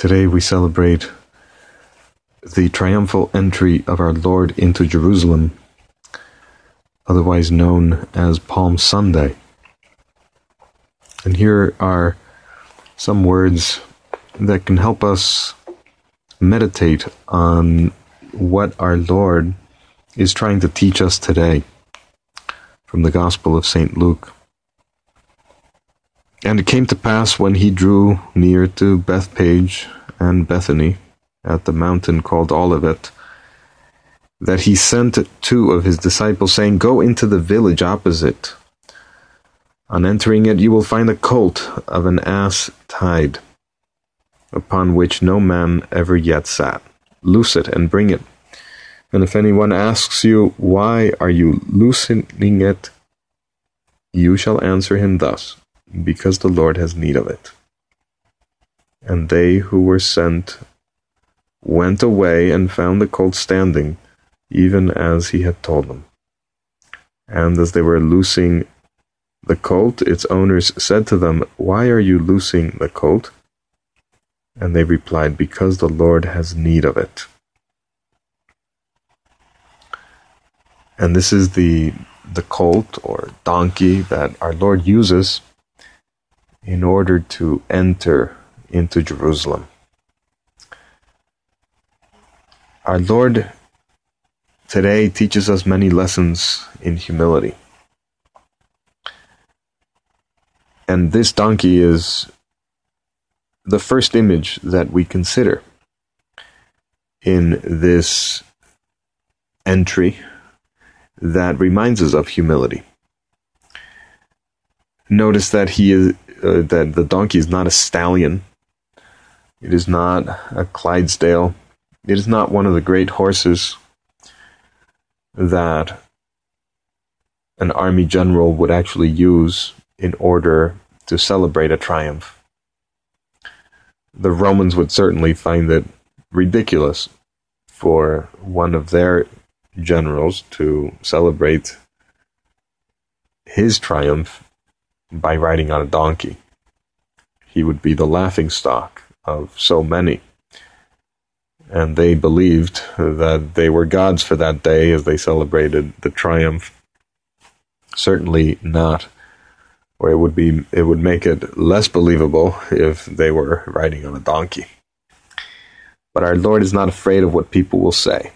Today we celebrate the triumphal entry of our Lord into Jerusalem, otherwise known as Palm Sunday. And here are some words that can help us meditate on what our Lord is trying to teach us today from the Gospel of St. Luke. And it came to pass when he drew near to Bethphage and Bethany at the mountain called Olivet, that he sent two of his disciples, saying, Go into the village opposite. On entering it, you will find a colt of an ass tied, upon which no man ever yet sat. Loose it and bring it. And if anyone asks you, Why are you loosening it? you shall answer him thus because the Lord has need of it. And they who were sent went away and found the colt standing, even as he had told them. And as they were loosing the colt, its owners said to them, Why are you loosing the colt? And they replied, Because the Lord has need of it. And this is the the colt or donkey that our Lord uses in order to enter into Jerusalem. Our Lord today teaches us many lessons in humility. And this donkey is the first image that we consider in this entry that reminds us of humility. Notice that he is uh, that the donkey is not a stallion. It is not a Clydesdale. It is not one of the great horses that an army general would actually use in order to celebrate a triumph. The Romans would certainly find it ridiculous for one of their generals to celebrate his triumph by riding on a donkey. He would be the laughing stock of so many. And they believed that they were gods for that day as they celebrated the triumph. Certainly not, or it would be it would make it less believable if they were riding on a donkey. But our Lord is not afraid of what people will say.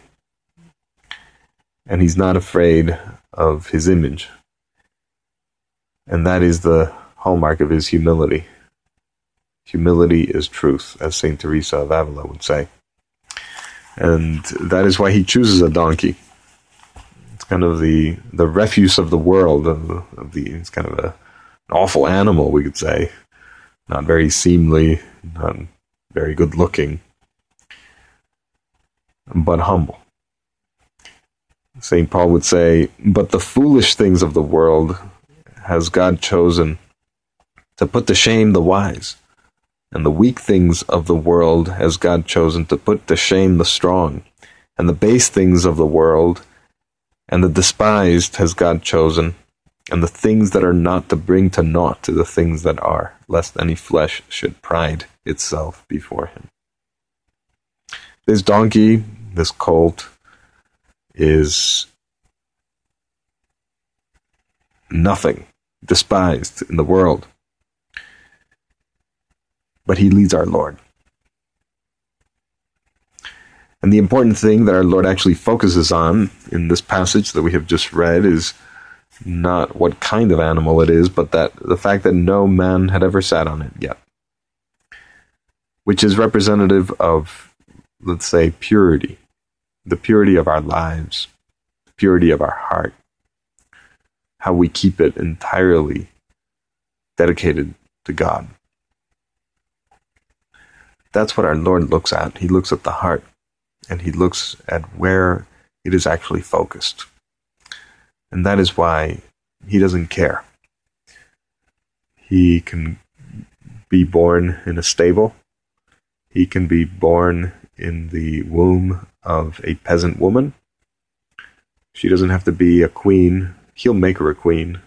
And he's not afraid of his image. And that is the hallmark of his humility. Humility is truth, as St. Teresa of Avila would say. And that is why he chooses a donkey. It's kind of the, the refuse of the world, of, of the, it's kind of a, an awful animal, we could say. Not very seemly, not very good looking, but humble. St. Paul would say, But the foolish things of the world has God chosen to put to shame the wise, and the weak things of the world has God chosen to put to shame the strong, and the base things of the world and the despised has God chosen, and the things that are not to bring to naught to the things that are, lest any flesh should pride itself before him. This donkey, this colt, is nothing despised in the world. But he leads our Lord. And the important thing that our Lord actually focuses on in this passage that we have just read is not what kind of animal it is, but that the fact that no man had ever sat on it yet. Which is representative of, let's say, purity, the purity of our lives, the purity of our heart, how we keep it entirely dedicated to God. That's what our Lord looks at. He looks at the heart and he looks at where it is actually focused. And that is why he doesn't care. He can be born in a stable. He can be born in the womb of a peasant woman. She doesn't have to be a queen. He'll make her a queen.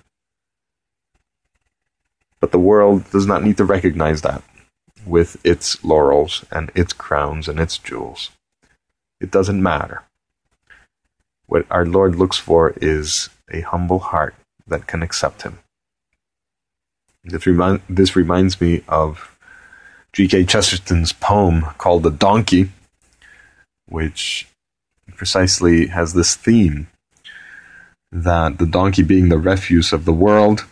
But the world does not need to recognize that with its laurels and its crowns and its jewels. It doesn't matter. What our Lord looks for is a humble heart that can accept Him. This, remind, this reminds me of G.K. Chesterton's poem called The Donkey, which precisely has this theme that the donkey, being the refuse of the world,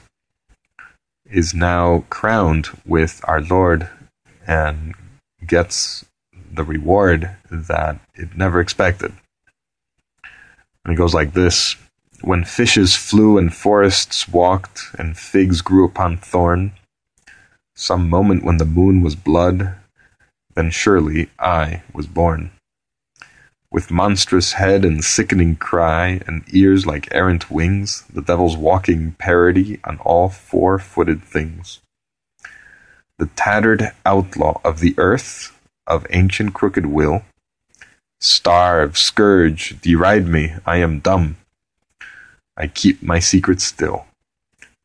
is now crowned with our Lord and gets the reward that it never expected. And it goes like this When fishes flew and forests walked, and figs grew upon thorn, some moment when the moon was blood, then surely I was born. With monstrous head and sickening cry, and ears like errant wings, the devil's walking parody on all four footed things the tattered outlaw of the earth, of ancient crooked will. Starve, scourge, deride me, I am dumb. I keep my secret still.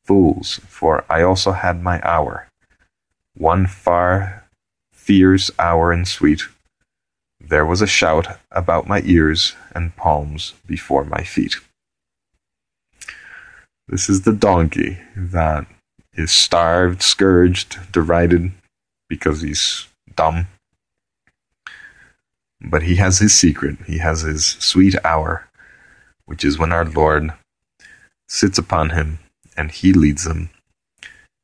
Fools, for I also had my hour, one far, fierce hour and sweet. There was a shout about my ears and palms before my feet. This is the donkey that is starved, scourged, derided because he's dumb. But he has his secret. He has his sweet hour, which is when our Lord sits upon him and he leads him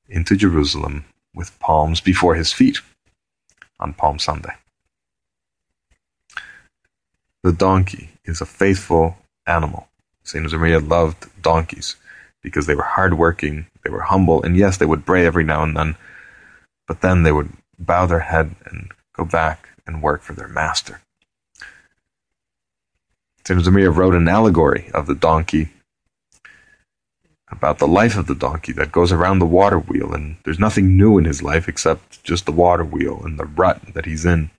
into Jerusalem with palms before his feet on Palm Sunday. The donkey is a faithful animal. St. Josemaria loved donkeys because they were hardworking, they were humble, and yes, they would bray every now and then, but then they would bow their head and go back and work for their master. St. Josemaria wrote an allegory of the donkey about the life of the donkey that goes around the water wheel, and there's nothing new in his life except just the water wheel and the rut that he's in.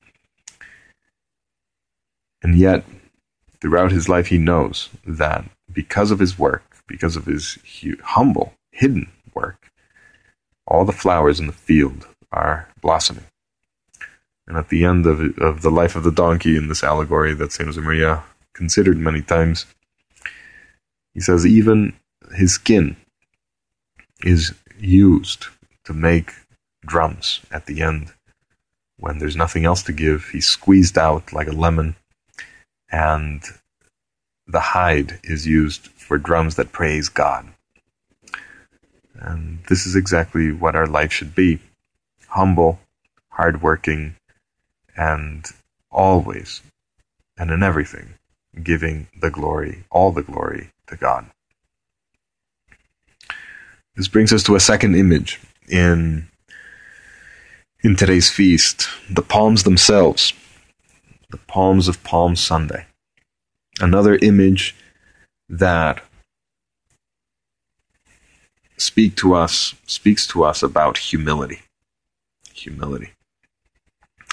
And yet, throughout his life, he knows that because of his work, because of his humble, hidden work, all the flowers in the field are blossoming. And at the end of, of the life of the donkey in this allegory that St. Josemaria considered many times, he says even his skin is used to make drums at the end. When there's nothing else to give, he's squeezed out like a lemon, and the hide is used for drums that praise God. And this is exactly what our life should be humble, hardworking, and always and in everything giving the glory, all the glory to God. This brings us to a second image in in today's feast, the palms themselves, the palms of Palm Sunday. Another image that speak to us speaks to us about humility. Humility.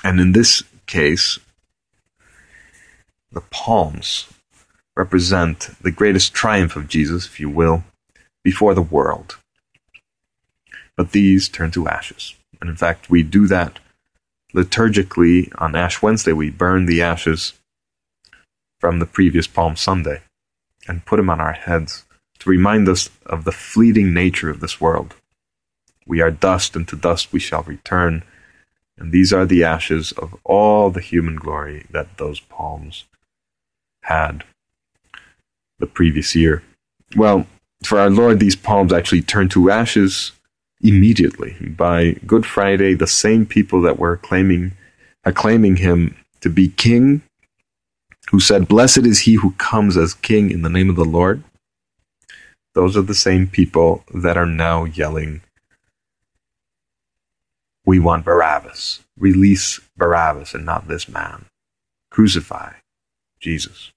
And in this case the palms represent the greatest triumph of Jesus if you will before the world. But these turn to ashes. And in fact we do that liturgically on ash wednesday we burn the ashes from the previous palm sunday and put them on our heads to remind us of the fleeting nature of this world. We are dust, and to dust we shall return. And these are the ashes of all the human glory that those palms had the previous year. Well, for our Lord, these palms actually turned to ashes immediately. By Good Friday, the same people that were claiming, uh, acclaiming him to be king who said, Blessed is he who comes as king in the name of the Lord. Those are the same people that are now yelling, We want Barabbas. Release Barabbas and not this man. Crucify Jesus.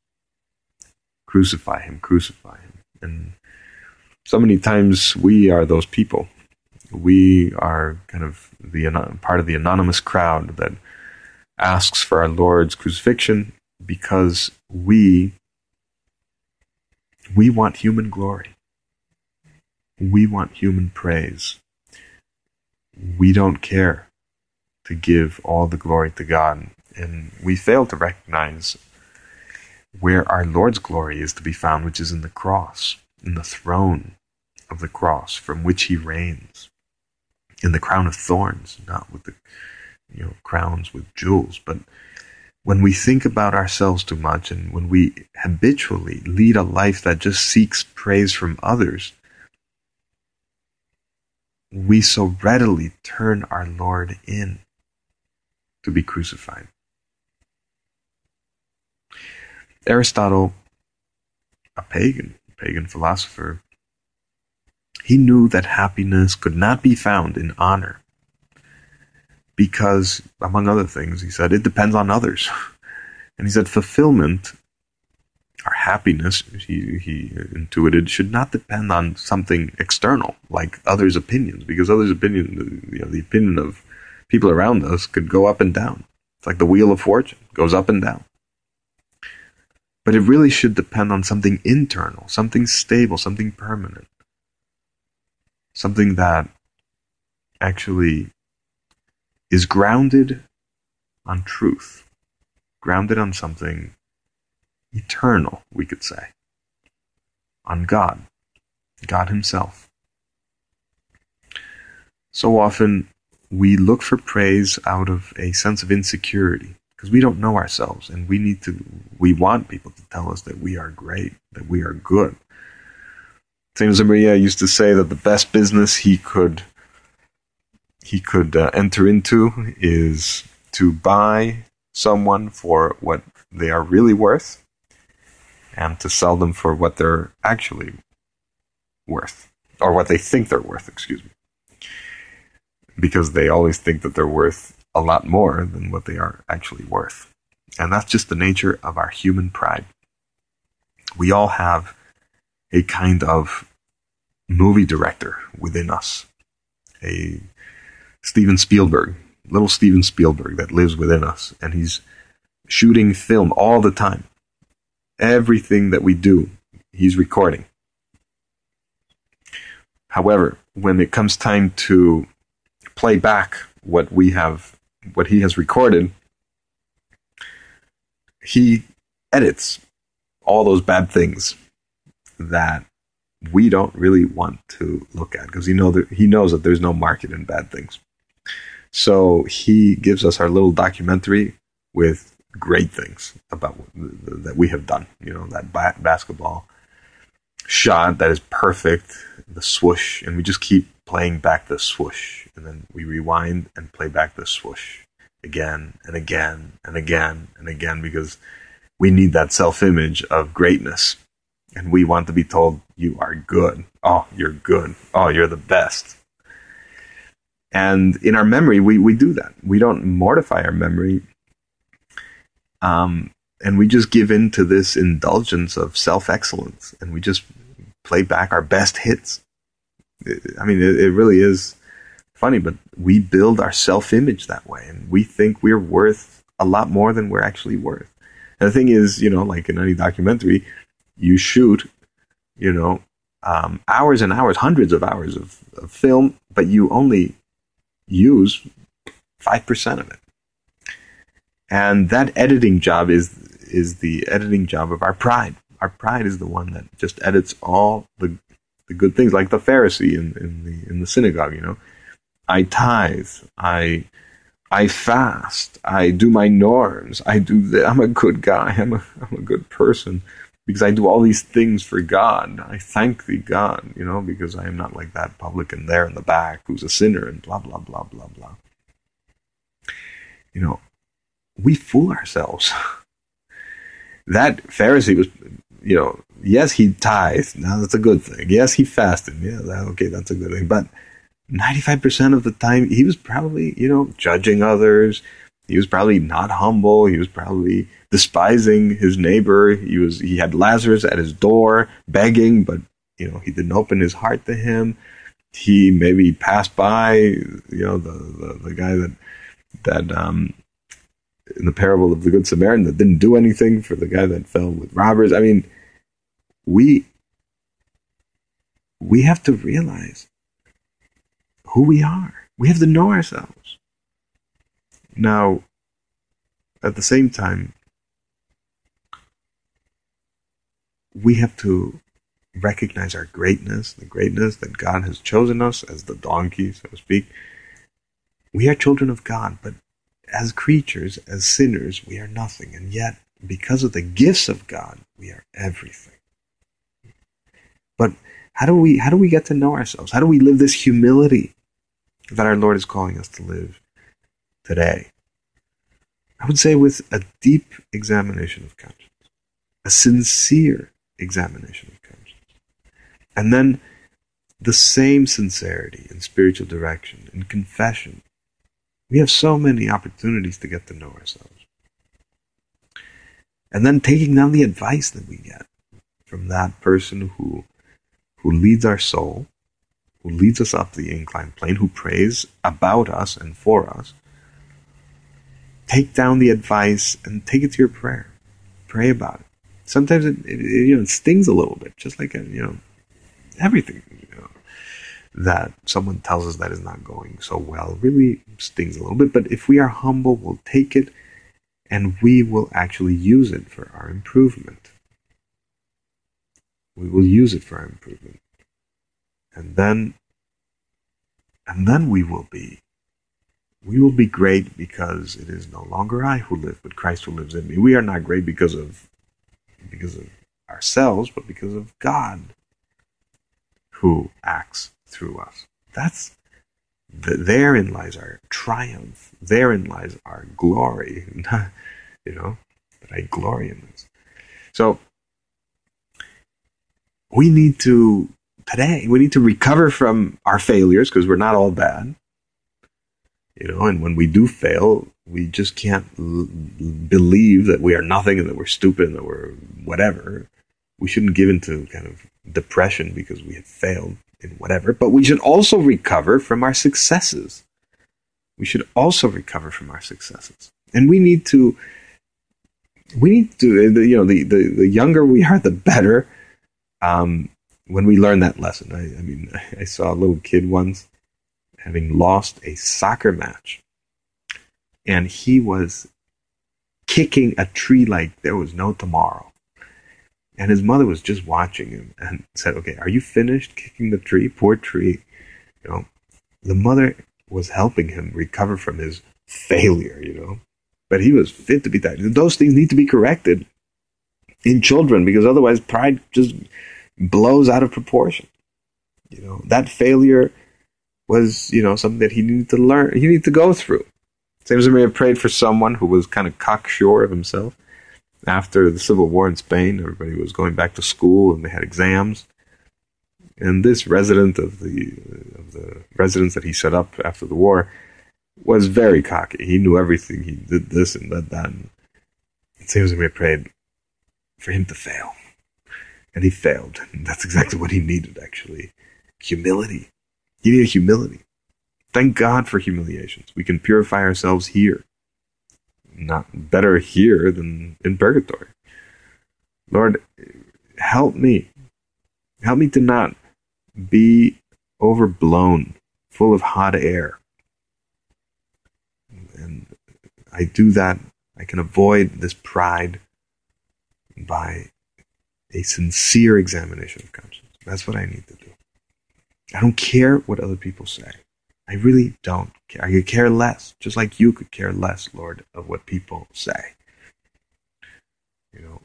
Crucify him, crucify him. And so many times we are those people. We are kind of the part of the anonymous crowd that asks for our Lord's crucifixion because we we want human glory. We want human praise. We don't care to give all the glory to God. And we fail to recognize where our Lord's glory is to be found, which is in the cross, in the throne of the cross from which he reigns, in the crown of thorns, not with the you know crowns with jewels, but when we think about ourselves too much and when we habitually lead a life that just seeks praise from others, we so readily turn our Lord in to be crucified. Aristotle, a pagan, pagan philosopher, he knew that happiness could not be found in honor because, among other things, he said, it depends on others. And he said, fulfillment, our happiness, he, he intuited, should not depend on something external, like others' opinions, because others' opinion, you know, the opinion of people around us could go up and down. It's like the wheel of fortune, goes up and down. But it really should depend on something internal, something stable, something permanent, something that actually is grounded on truth, grounded on something eternal, we could say, on God, God Himself. So often we look for praise out of a sense of insecurity because we don't know ourselves and we need to we want people to tell us that we are great that we are good Saint Maria used to say that the best business he could he could uh, enter into is to buy someone for what they are really worth and to sell them for what they're actually worth or what they think they're worth excuse me because they always think that they're worth a lot more than what they are actually worth. And that's just the nature of our human pride. We all have a kind of movie director within us, a Steven Spielberg, little Steven Spielberg that lives within us, and he's shooting film all the time. Everything that we do, he's recording. However, when it comes time to play back what we have what he has recorded, he edits all those bad things that we don't really want to look at because he know that he knows that there's no market in bad things. So he gives us our little documentary with great things about that we have done. You know that ba- basketball shot that is perfect, the swoosh, and we just keep playing back the swoosh, and then we rewind and play back the swoosh again and again and again and again because we need that self image of greatness. And we want to be told, you are good. Oh, you're good. Oh, you're the best. And in our memory, we, we do that. We don't mortify our memory. Um, and we just give in to this indulgence of self excellence and we just play back our best hits. I mean, it, it really is funny, but we build our self image that way and we think we're worth a lot more than we're actually worth. And the thing is, you know, like in any documentary, you shoot, you know, um, hours and hours, hundreds of hours of, of film, but you only use 5% of it. And that editing job is is the editing job of our pride. Our pride is the one that just edits all the the good things, like the Pharisee in, in the in the synagogue. You know, I tithe, I I fast, I do my norms, I do the, I'm a good guy, I'm a I'm a good person because I do all these things for God. I thank thee, God, you know, because I am not like that publican there in the back who's a sinner and blah blah blah blah blah. You know, we fool ourselves. that Pharisee was, you know, yes, he tithed. Now that's a good thing. Yes, he fasted. Yeah, that, okay, that's a good thing. But 95% of the time, he was probably, you know, judging others. He was probably not humble. He was probably despising his neighbor. He was, he had Lazarus at his door begging, but, you know, he didn't open his heart to him. He maybe passed by, you know, the, the, the guy that, that, um, in the parable of the Good Samaritan that didn't do anything for the guy that fell with robbers. I mean, we we have to realize who we are. We have to know ourselves. Now, at the same time, we have to recognize our greatness, the greatness that God has chosen us as the donkey, so to speak. We are children of God, but as creatures, as sinners, we are nothing. And yet, because of the gifts of God, we are everything. But how do we how do we get to know ourselves? How do we live this humility that our Lord is calling us to live today? I would say with a deep examination of conscience, a sincere examination of conscience. And then the same sincerity in spiritual direction, in confession, we have so many opportunities to get to know ourselves. And then taking down the advice that we get from that person who who leads our soul, who leads us up the inclined plane, who prays about us and for us. Take down the advice and take it to your prayer. Pray about it. Sometimes it, it you know it stings a little bit, just like you know everything that someone tells us that is not going so well really stings a little bit. But if we are humble, we'll take it and we will actually use it for our improvement. We will use it for our improvement. And then and then we will be we will be great because it is no longer I who live, but Christ who lives in me. We are not great because of because of ourselves, but because of God who acts through us. That's the, therein lies our triumph. Therein lies our glory. you know, that I glory in this. So we need to today we need to recover from our failures because we're not all bad. You know, and when we do fail, we just can't l- believe that we are nothing and that we're stupid and that we're whatever. We shouldn't give into kind of depression because we have failed in whatever, but we should also recover from our successes. We should also recover from our successes. And we need to, we need to, you know, the, the, the younger we are, the better. Um, when we learn that lesson, I, I mean, I saw a little kid once having lost a soccer match, and he was kicking a tree like there was no tomorrow. And his mother was just watching him and said, Okay, are you finished kicking the tree? Poor tree. You know, the mother was helping him recover from his failure, you know. But he was fit to be that. Those things need to be corrected in children because otherwise pride just blows out of proportion. You know, that failure was, you know, something that he needed to learn, he needed to go through. Same as I may have prayed for someone who was kind of cocksure of himself after the Civil War in Spain, everybody was going back to school and they had exams. And this resident of the of the residence that he set up after the war was very cocky. He knew everything. He did this and did that. And it seems I prayed for him to fail. And he failed. And that's exactly what he needed, actually. Humility. He needed humility. Thank God for humiliations. We can purify ourselves here not better here than in purgatory. Lord, help me. Help me to not be overblown, full of hot air. And I do that, I can avoid this pride by a sincere examination of conscience. That's what I need to. I don't care what other people say. I really don't care. I could care less, just like you could care less, Lord, of what people say. You know,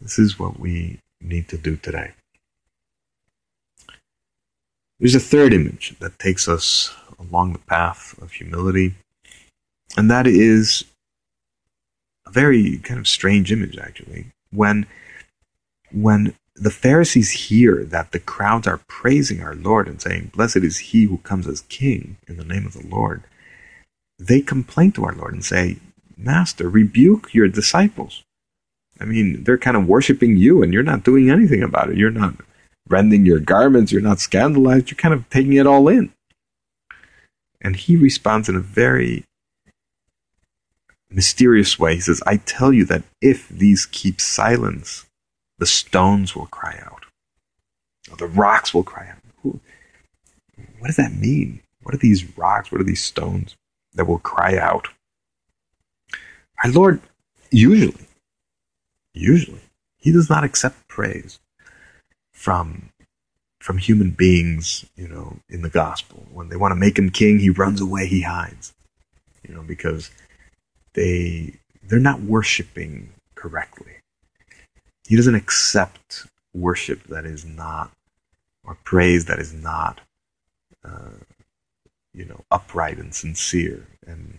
this is what we need to do today. There's a third image that takes us along the path of humility, and that is a very kind of strange image, actually. When, when the Pharisees hear that the crowds are praising our Lord and saying, Blessed is he who comes as king in the name of the Lord. They complain to our Lord and say, Master, rebuke your disciples. I mean, they're kind of worshiping you and you're not doing anything about it. You're not rending your garments, you're not scandalized, you're kind of taking it all in. And he responds in a very mysterious way. He says, I tell you that if these keep silence, the stones will cry out. Or the rocks will cry out. Who, What does that mean? What are these rocks? What are these stones that will cry out? Our Lord, usually, usually, He does not accept praise from from human beings, you know, in the gospel. When they want to make him king, he runs away, he hides. You know, because they they're not worshiping correctly. He doesn't accept worship that is not, or praise that is not, uh, you know, upright and sincere, and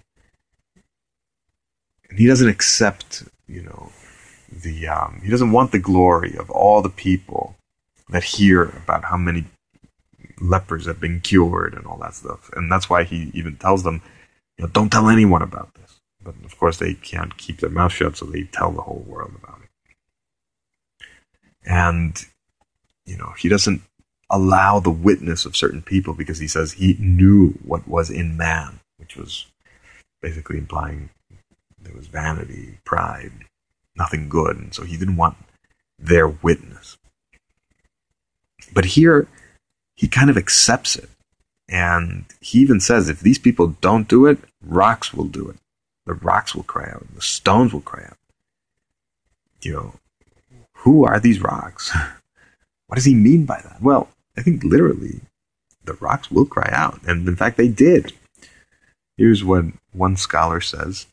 and he doesn't accept, you know, the um, he doesn't want the glory of all the people that hear about how many lepers have been cured and all that stuff, and that's why he even tells them, you know, don't tell anyone about this. But of course, they can't keep their mouth shut, so they tell the whole world about it. And, you know, he doesn't allow the witness of certain people because he says he knew what was in man, which was basically implying there was vanity, pride, nothing good. And so he didn't want their witness. But here, he kind of accepts it. And he even says, if these people don't do it, rocks will do it. The rocks will cry out. The stones will cry out. You know, who are these rocks? what does he mean by that? Well, I think literally the rocks will cry out. And in fact, they did. Here's what one scholar says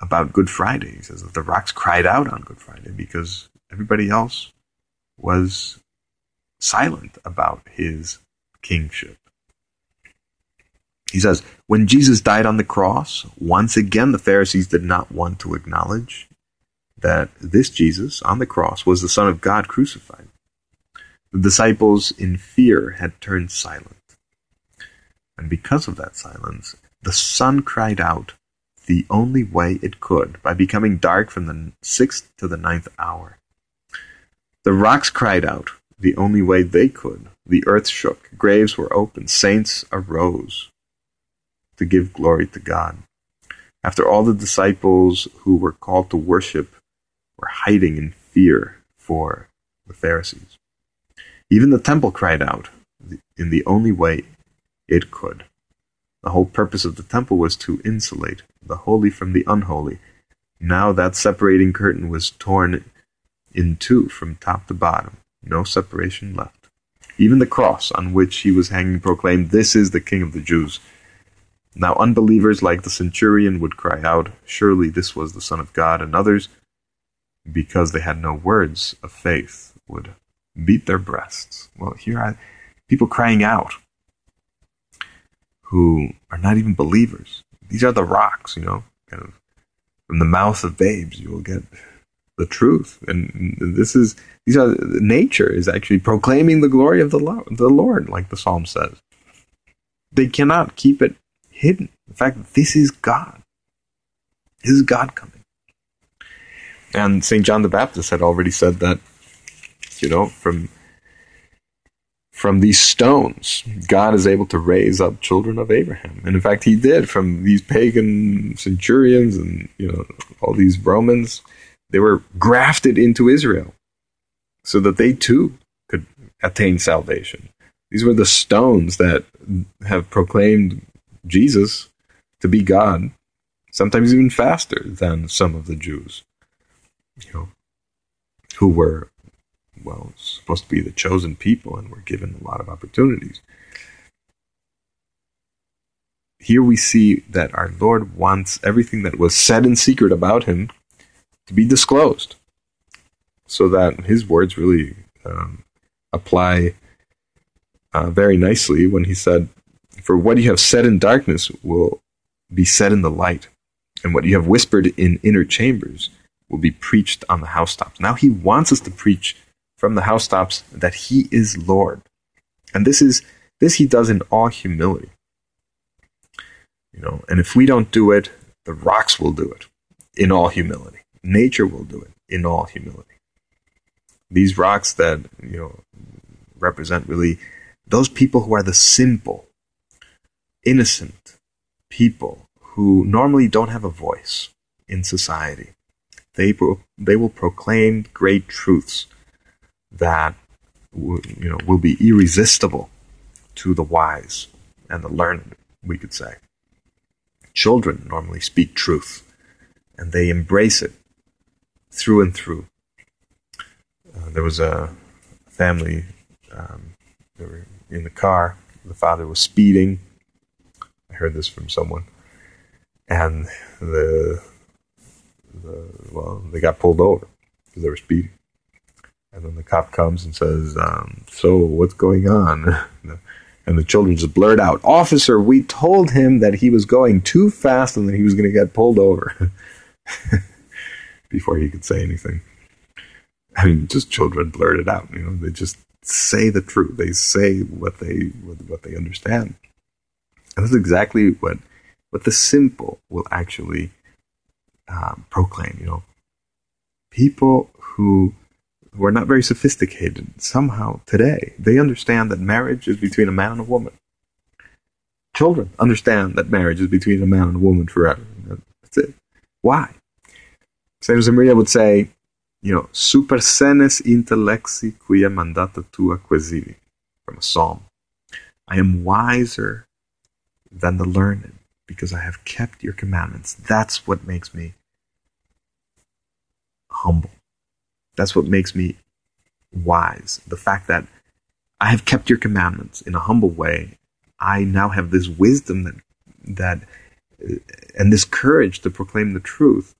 about Good Friday. He says that the rocks cried out on Good Friday because everybody else was silent about his kingship. He says, when Jesus died on the cross, once again the Pharisees did not want to acknowledge that this Jesus on the cross was the Son of God crucified. The disciples, in fear, had turned silent. And because of that silence, the sun cried out the only way it could by becoming dark from the sixth to the ninth hour. The rocks cried out the only way they could. The earth shook, graves were opened, saints arose to give glory to God. After all the disciples who were called to worship were hiding in fear for the Pharisees. Even the temple cried out in the only way it could. The whole purpose of the temple was to insulate the holy from the unholy. Now that separating curtain was torn in two from top to bottom, no separation left. Even the cross on which he was hanging proclaimed, This is the King of the Jews. Now unbelievers like the centurion would cry out, Surely this was the Son of God, and others because they had no words of faith, would beat their breasts. Well, here are people crying out who are not even believers. These are the rocks, you know, kind of from the mouth of babes, you will get the truth. And this is, these are, nature is actually proclaiming the glory of the Lord, the Lord, like the psalm says. They cannot keep it hidden. In fact, this is God. This is God coming. And St. John the Baptist had already said that, you know, from from these stones, God is able to raise up children of Abraham. And in fact, he did from these pagan centurions and, you know, all these Romans. They were grafted into Israel so that they too could attain salvation. These were the stones that have proclaimed Jesus to be God, sometimes even faster than some of the Jews you know, who were, well, supposed to be the chosen people and were given a lot of opportunities. Here we see that our Lord wants everything that was said in secret about him to be disclosed so that his words really um, apply uh, very nicely when he said, For what you have said in darkness will be said in the light, and what you have whispered in inner chambers will be preached on the housetops. Now he wants us to preach from the housetops that he is Lord. And this is this he does in all humility. You know, and if we don't do it, the rocks will do it in all humility. Nature will do it in all humility. These rocks that, you know, represent really those people who are the simple, innocent people who normally don't have a voice in society. They, pro- they will proclaim great truths that you know will be irresistible to the wise and the learned, we could say. Children normally speak truth, and they embrace it through and through. Uh, there was a family um, in the car. The father was speeding. I heard this from someone, and the well, they got pulled over because they were speeding. And then the cop comes and says, um, "So what's going on?" and the children just blurt out, "Officer, we told him that he was going too fast and that he was going to get pulled over." Before he could say anything, I mean, just children blurt it out. You know, they just say the truth. They say what they what, what they understand. And that's exactly what what the simple will actually um, proclaim. You know, people who are not very sophisticated somehow today they understand that marriage is between a man and a woman. Children understand that marriage is between a man and a woman forever. That's it. Why? Saint Josemaria would say, you know, super senes intellexi quia mandata tua quesivi, from a psalm. I am wiser than the learned because I have kept your commandments. That's what makes me humble. That's what makes me wise. The fact that I have kept your commandments in a humble way. I now have this wisdom that that uh, and this courage to proclaim the truth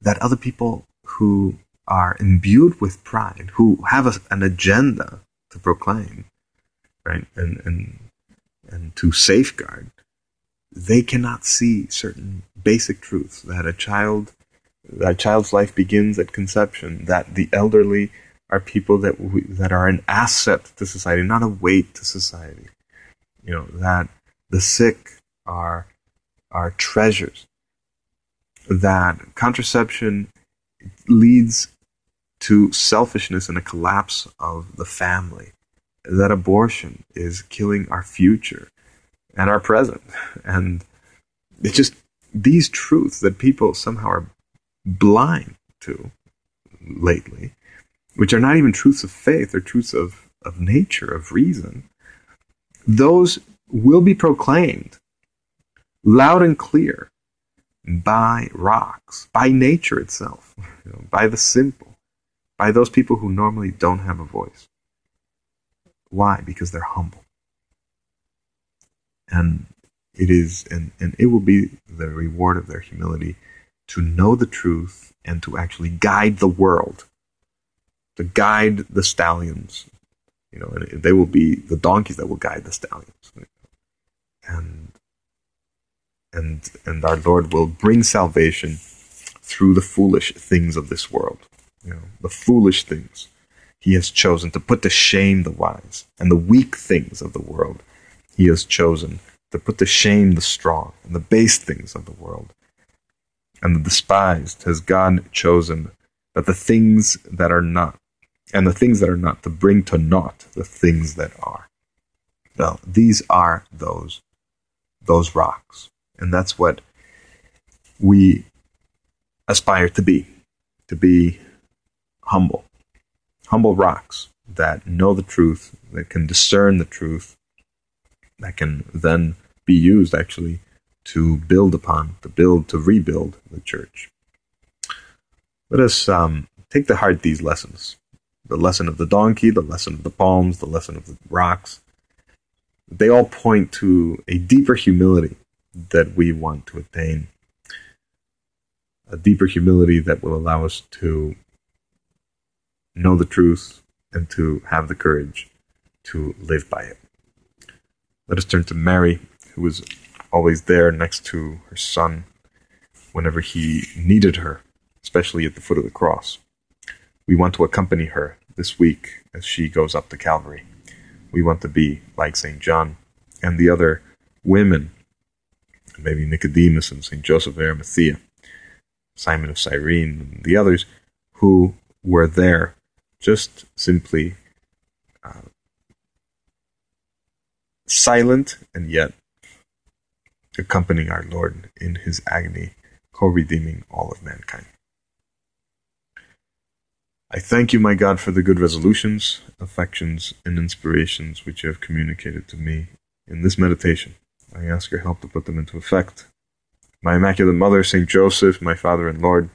that other people who are imbued with pride, who have a, an agenda to proclaim, right, and and and to safeguard, they cannot see certain basic truths that a child that child's life begins at conception, that the elderly are people that we, that are an asset to society, not a weight to society. You know that the sick are are treasures. That contraception leads to selfishness and a collapse of the family. That abortion is killing our future and our present, and it's just these truths that people somehow are blind to lately, which are not even truths of faith, they're truths of, of nature, of reason, those will be proclaimed loud and clear by rocks, by nature itself, you know, by the simple, by those people who normally don't have a voice. Why? Because they're humble. And it is and, and it will be the reward of their humility to know the truth and to actually guide the world, to guide the stallions. You know, and they will be the donkeys that will guide the stallions. And and and our Lord will bring salvation through the foolish things of this world. You know, the foolish things. He has chosen to put to shame the wise, and the weak things of the world he has chosen to put to shame the strong, and the base things of the world and the despised has God chosen that the things that are not, and the things that are not, to bring to naught the things that are. Well, these are those, those rocks. And that's what we aspire to be, to be humble. Humble rocks that know the truth, that can discern the truth, that can then be used actually to build upon, to build, to rebuild the church. Let us um, take to heart these lessons the lesson of the donkey, the lesson of the palms, the lesson of the rocks. They all point to a deeper humility that we want to attain, a deeper humility that will allow us to know the truth and to have the courage to live by it. Let us turn to Mary, who was always there next to her son whenever he needed her, especially at the foot of the cross. We want to accompany her this week as she goes up to Calvary. We want to be like St. John and the other women, maybe Nicodemus and St. Joseph of Arimathea, Simon of Cyrene, and the others who were there just simply uh, silent and yet accompanying our Lord in his agony, co redeeming all of mankind. I thank you, my God, for the good resolutions, affections, and inspirations which you have communicated to me in this meditation. I ask your help to put them into effect. My Immaculate Mother, Saint Joseph, my Father and Lord,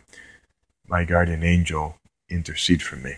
my guardian angel, intercede for me.